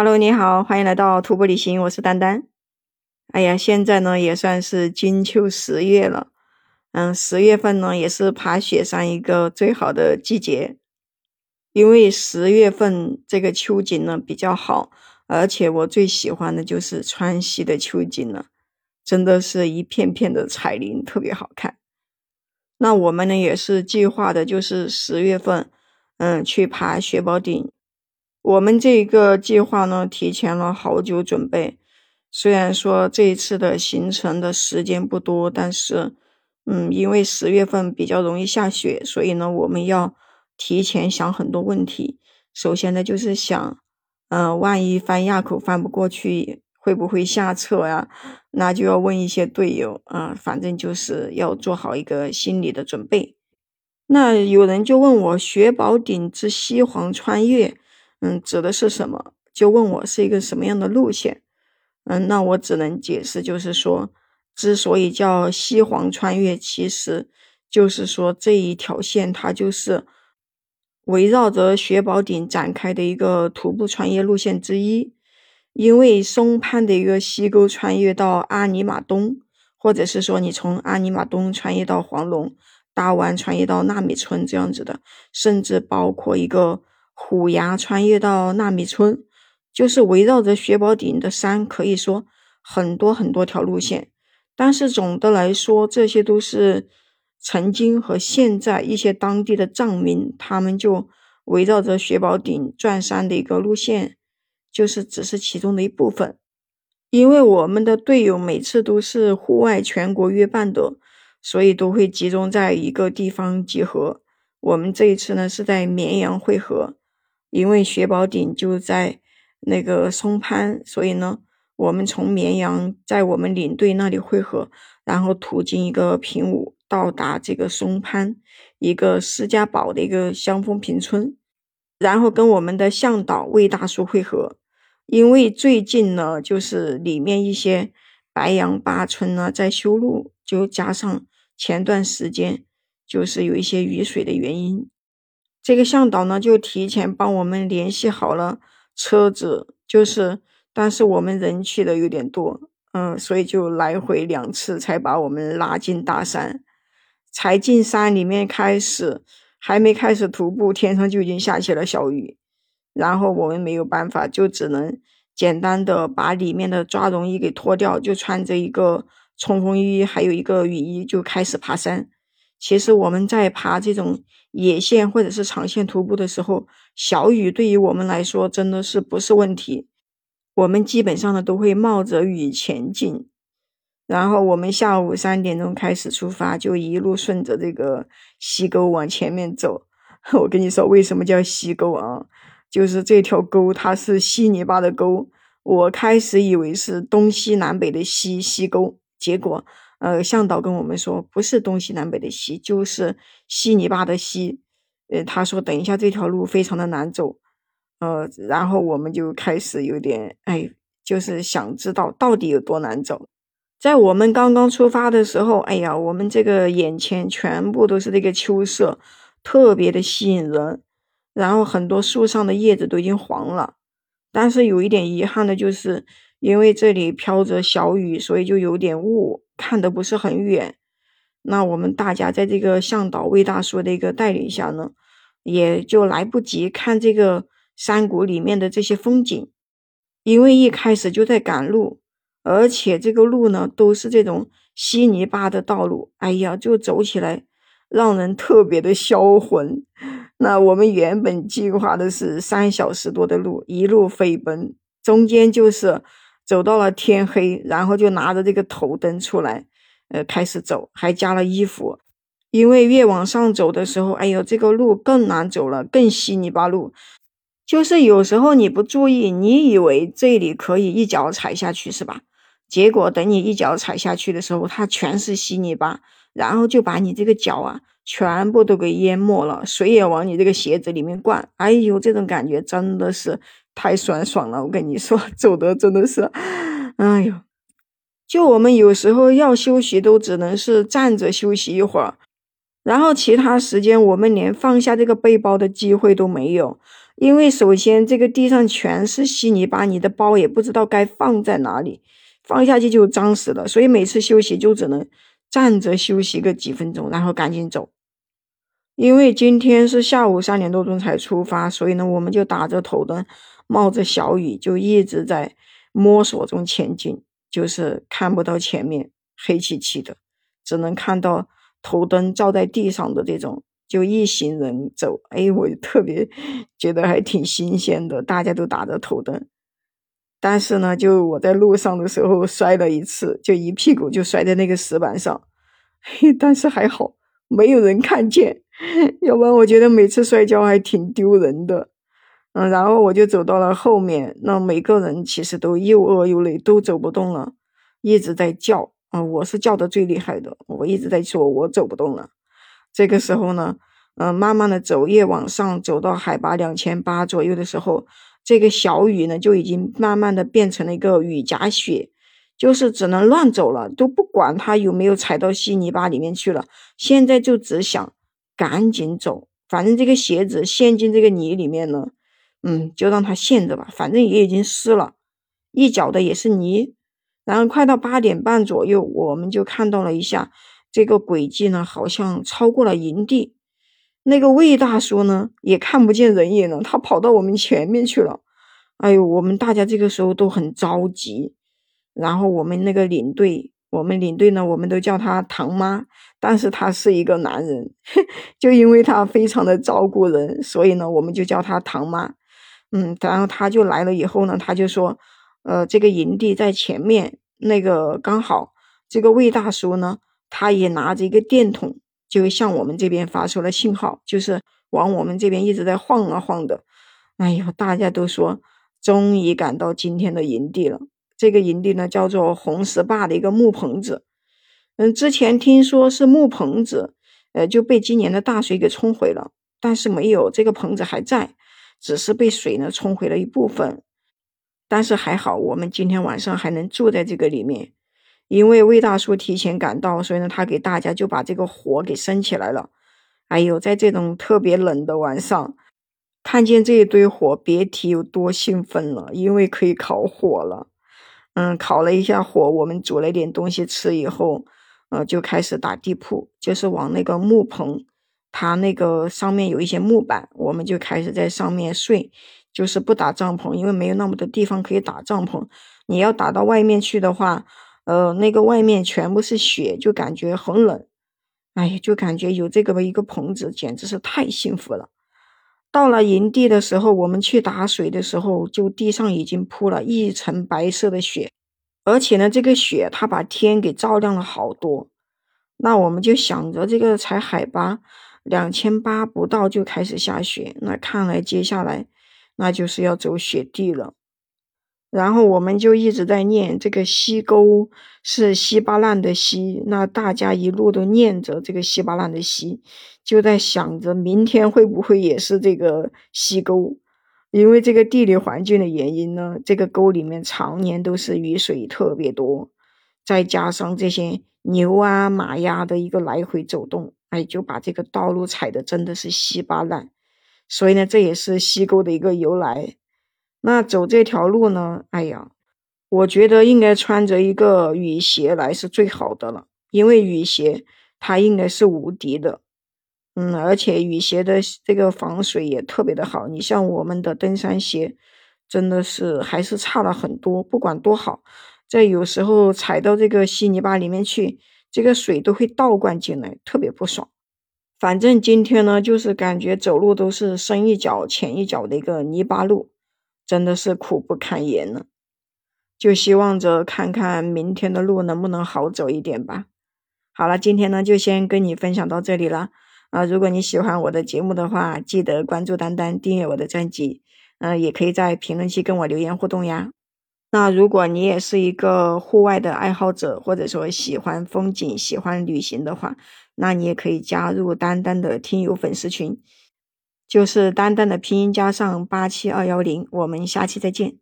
Hello，你好，欢迎来到徒步旅行，我是丹丹。哎呀，现在呢也算是金秋十月了，嗯，十月份呢也是爬雪山一个最好的季节，因为十月份这个秋景呢比较好，而且我最喜欢的就是川西的秋景了，真的是一片片的彩林，特别好看。那我们呢也是计划的，就是十月份，嗯，去爬雪宝顶。我们这个计划呢，提前了好久准备。虽然说这一次的行程的时间不多，但是，嗯，因为十月份比较容易下雪，所以呢，我们要提前想很多问题。首先呢，就是想，嗯，万一翻垭口翻不过去，会不会下撤呀？那就要问一些队友啊，反正就是要做好一个心理的准备。那有人就问我，雪宝顶之西黄穿越。嗯，指的是什么？就问我是一个什么样的路线？嗯，那我只能解释，就是说，之所以叫西黄穿越，其实就是说这一条线它就是围绕着雪宝顶展开的一个徒步穿越路线之一。因为松潘的一个溪沟穿越到阿尼玛东，或者是说你从阿尼玛东穿越到黄龙大湾，穿越到纳米村这样子的，甚至包括一个。虎牙穿越到纳米村，就是围绕着雪宝顶的山，可以说很多很多条路线。但是总的来说，这些都是曾经和现在一些当地的藏民，他们就围绕着雪宝顶转山的一个路线，就是只是其中的一部分。因为我们的队友每次都是户外全国约伴的，所以都会集中在一个地方集合。我们这一次呢，是在绵阳汇合。因为雪宝顶就在那个松潘，所以呢，我们从绵阳在我们领队那里汇合，然后途经一个平武，到达这个松潘一个施家堡的一个香风坪村，然后跟我们的向导魏大叔汇合。因为最近呢，就是里面一些白杨坝村呢在修路，就加上前段时间就是有一些雨水的原因。这个向导呢，就提前帮我们联系好了车子，就是，但是我们人去的有点多，嗯，所以就来回两次才把我们拉进大山。才进山里面开始，还没开始徒步，天上就已经下起了小雨，然后我们没有办法，就只能简单的把里面的抓绒衣给脱掉，就穿着一个冲锋衣，还有一个雨衣，就开始爬山。其实我们在爬这种野线或者是长线徒步的时候，小雨对于我们来说真的是不是问题。我们基本上呢都会冒着雨前进。然后我们下午三点钟开始出发，就一路顺着这个溪沟往前面走。我跟你说，为什么叫溪沟啊？就是这条沟它是稀泥巴的沟。我开始以为是东西南北的西溪沟，结果。呃，向导跟我们说，不是东西南北的西，就是稀泥巴的稀。呃，他说等一下这条路非常的难走，呃，然后我们就开始有点，哎，就是想知道到底有多难走。在我们刚刚出发的时候，哎呀，我们这个眼前全部都是这个秋色，特别的吸引人。然后很多树上的叶子都已经黄了，但是有一点遗憾的就是，因为这里飘着小雨，所以就有点雾。看的不是很远，那我们大家在这个向导魏大叔的一个带领下呢，也就来不及看这个山谷里面的这些风景，因为一开始就在赶路，而且这个路呢都是这种稀泥巴的道路，哎呀，就走起来让人特别的销魂。那我们原本计划的是三小时多的路，一路飞奔，中间就是。走到了天黑，然后就拿着这个头灯出来，呃，开始走，还加了衣服，因为越往上走的时候，哎呦，这个路更难走了，更稀泥巴路，就是有时候你不注意，你以为这里可以一脚踩下去是吧？结果等你一脚踩下去的时候，它全是稀泥巴，然后就把你这个脚啊全部都给淹没了，水也往你这个鞋子里面灌，哎呦，这种感觉真的是。太酸爽了，我跟你说，走的真的是，哎呦，就我们有时候要休息，都只能是站着休息一会儿，然后其他时间我们连放下这个背包的机会都没有，因为首先这个地上全是稀泥巴，你的包也不知道该放在哪里，放下去就脏死了。所以每次休息就只能站着休息个几分钟，然后赶紧走。因为今天是下午三点多钟才出发，所以呢，我们就打着头灯，冒着小雨，就一直在摸索中前进，就是看不到前面，黑漆漆的，只能看到头灯照在地上的这种，就一行人走，哎，我特别觉得还挺新鲜的，大家都打着头灯，但是呢，就我在路上的时候摔了一次，就一屁股就摔在那个石板上，嘿，但是还好没有人看见。要不然我觉得每次摔跤还挺丢人的，嗯，然后我就走到了后面，那每个人其实都又饿又累，都走不动了，一直在叫，嗯，我是叫的最厉害的，我一直在说，我走不动了。这个时候呢，嗯，慢慢的走，越往上走到海拔两千八左右的时候，这个小雨呢就已经慢慢的变成了一个雨夹雪，就是只能乱走了，都不管它有没有踩到稀泥巴里面去了，现在就只想。赶紧走，反正这个鞋子陷进这个泥里面呢，嗯，就让它陷着吧，反正也已经湿了，一脚的也是泥。然后快到八点半左右，我们就看到了一下这个轨迹呢，好像超过了营地。那个魏大叔呢，也看不见人影了，他跑到我们前面去了。哎呦，我们大家这个时候都很着急。然后我们那个领队。我们领队呢，我们都叫他唐妈，但是他是一个男人，就因为他非常的照顾人，所以呢，我们就叫他唐妈。嗯，然后他就来了以后呢，他就说，呃，这个营地在前面，那个刚好这个魏大叔呢，他也拿着一个电筒，就向我们这边发出了信号，就是往我们这边一直在晃啊晃的。哎呦，大家都说，终于赶到今天的营地了。这个营地呢，叫做红石坝的一个木棚子。嗯，之前听说是木棚子，呃，就被今年的大水给冲毁了。但是没有，这个棚子还在，只是被水呢冲毁了一部分。但是还好，我们今天晚上还能住在这个里面，因为魏大叔提前赶到，所以呢，他给大家就把这个火给升起来了。哎呦，在这种特别冷的晚上，看见这一堆火，别提有多兴奋了，因为可以烤火了。嗯，烤了一下火，我们煮了点东西吃以后，呃，就开始打地铺，就是往那个木棚，它那个上面有一些木板，我们就开始在上面睡，就是不打帐篷，因为没有那么多地方可以打帐篷。你要打到外面去的话，呃，那个外面全部是雪，就感觉很冷。哎呀，就感觉有这个一个棚子，简直是太幸福了。到了营地的时候，我们去打水的时候，就地上已经铺了一层白色的雪，而且呢，这个雪它把天给照亮了好多。那我们就想着，这个才海拔两千八不到就开始下雪，那看来接下来那就是要走雪地了。然后我们就一直在念这个溪沟是稀巴烂的稀，那大家一路都念着这个稀巴烂的稀，就在想着明天会不会也是这个溪沟，因为这个地理环境的原因呢，这个沟里面常年都是雨水特别多，再加上这些牛啊马呀的一个来回走动，哎，就把这个道路踩的真的是稀巴烂，所以呢，这也是溪沟的一个由来。那走这条路呢？哎呀，我觉得应该穿着一个雨鞋来是最好的了，因为雨鞋它应该是无敌的，嗯，而且雨鞋的这个防水也特别的好。你像我们的登山鞋，真的是还是差了很多。不管多好，在有时候踩到这个稀泥巴里面去，这个水都会倒灌进来，特别不爽。反正今天呢，就是感觉走路都是深一脚浅一脚的一个泥巴路。真的是苦不堪言了，就希望着看看明天的路能不能好走一点吧。好了，今天呢就先跟你分享到这里了啊！如果你喜欢我的节目的话，记得关注丹丹，订阅我的专辑，嗯，也可以在评论区跟我留言互动呀。那如果你也是一个户外的爱好者，或者说喜欢风景、喜欢旅行的话，那你也可以加入丹丹的听友粉丝群。就是丹丹的拼音加上八七二幺零，我们下期再见。